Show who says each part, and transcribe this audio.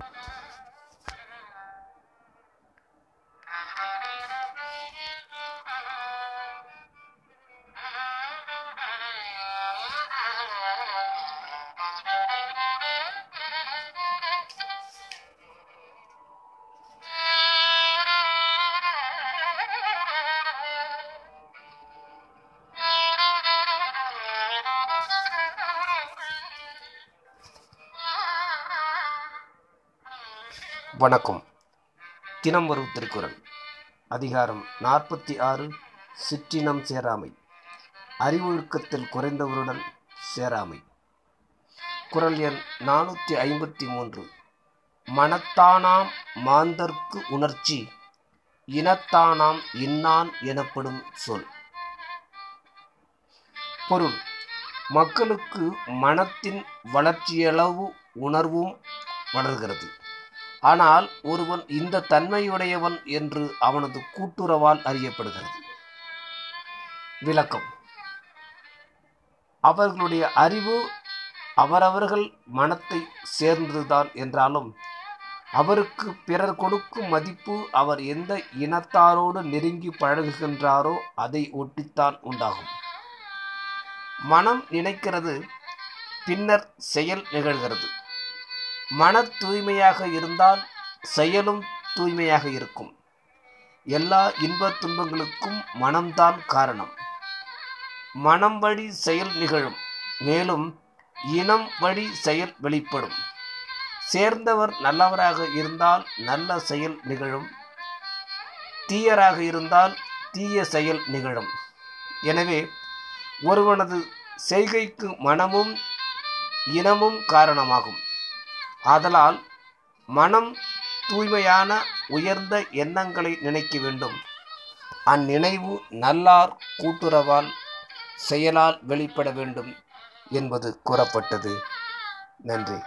Speaker 1: Bye-bye. வணக்கம். தினம் வரும் திருக்குறள். அதிகாரம் நாற்பத்தி ஆறு சிற்றினம் சேராமை. அறிவொழுக்கத்தில் குறைந்தவருடன் சேராமை. குரல் எண் நானூற்றி ஐம்பத்தி மூன்று. மனத்தானாம் மாந்தர்க்கு உணர்ச்சி இனத்தானாம் இன்னான் எனப்படும் சொல். பொருள் மக்களுக்கு மனத்தின் வளர்ச்சியளவு உணர்வும் வளர்கிறது. ஆனால் ஒருவன் இந்த தன்மையுடையவன் என்று அவனது கூட்டுறவால் அறியப்படுகிறது. விளக்கம். அவர்களுடைய அறிவு அவரவர்கள் மனத்தை சேர்ந்ததுதான் என்றாலும் அவருக்கு பிறர் கொடுக்கும் மதிப்பு அவர் எந்த இனத்தாரோடு நெருங்கி பழகுகின்றாரோ அதை ஒட்டித்தான் உண்டாகும். மனம் நினைக்கிறது பின்னர் செயல் நிகழ்கிறது. மன தூய்மையாக இருந்தால் செயலும் தூய்மையாக இருக்கும். எல்லா இன்ப துன்பங்களுக்கும் மனம்தான் காரணம். மனம் வழி செயல் நிகழும். மேலும் இனம் வழி செயல் வெளிப்படும். சேர்ந்தவர் நல்லவராக இருந்தால் நல்ல செயல் நிகழும். தீயராக இருந்தால் தீய செயல் நிகழும். எனவே ஒருவனது செய்கைக்கு மனமும் இனமும் காரணமாகும். ஆதலால் மனம் தூய்மையான உயர்ந்த எண்ணங்களை நினைக்க வேண்டும். அந்நினைவு நல்லார் கூட்டுறவால் செயலால் வெளிப்பட வேண்டும் என்பது கூறப்பட்டது. நன்றி.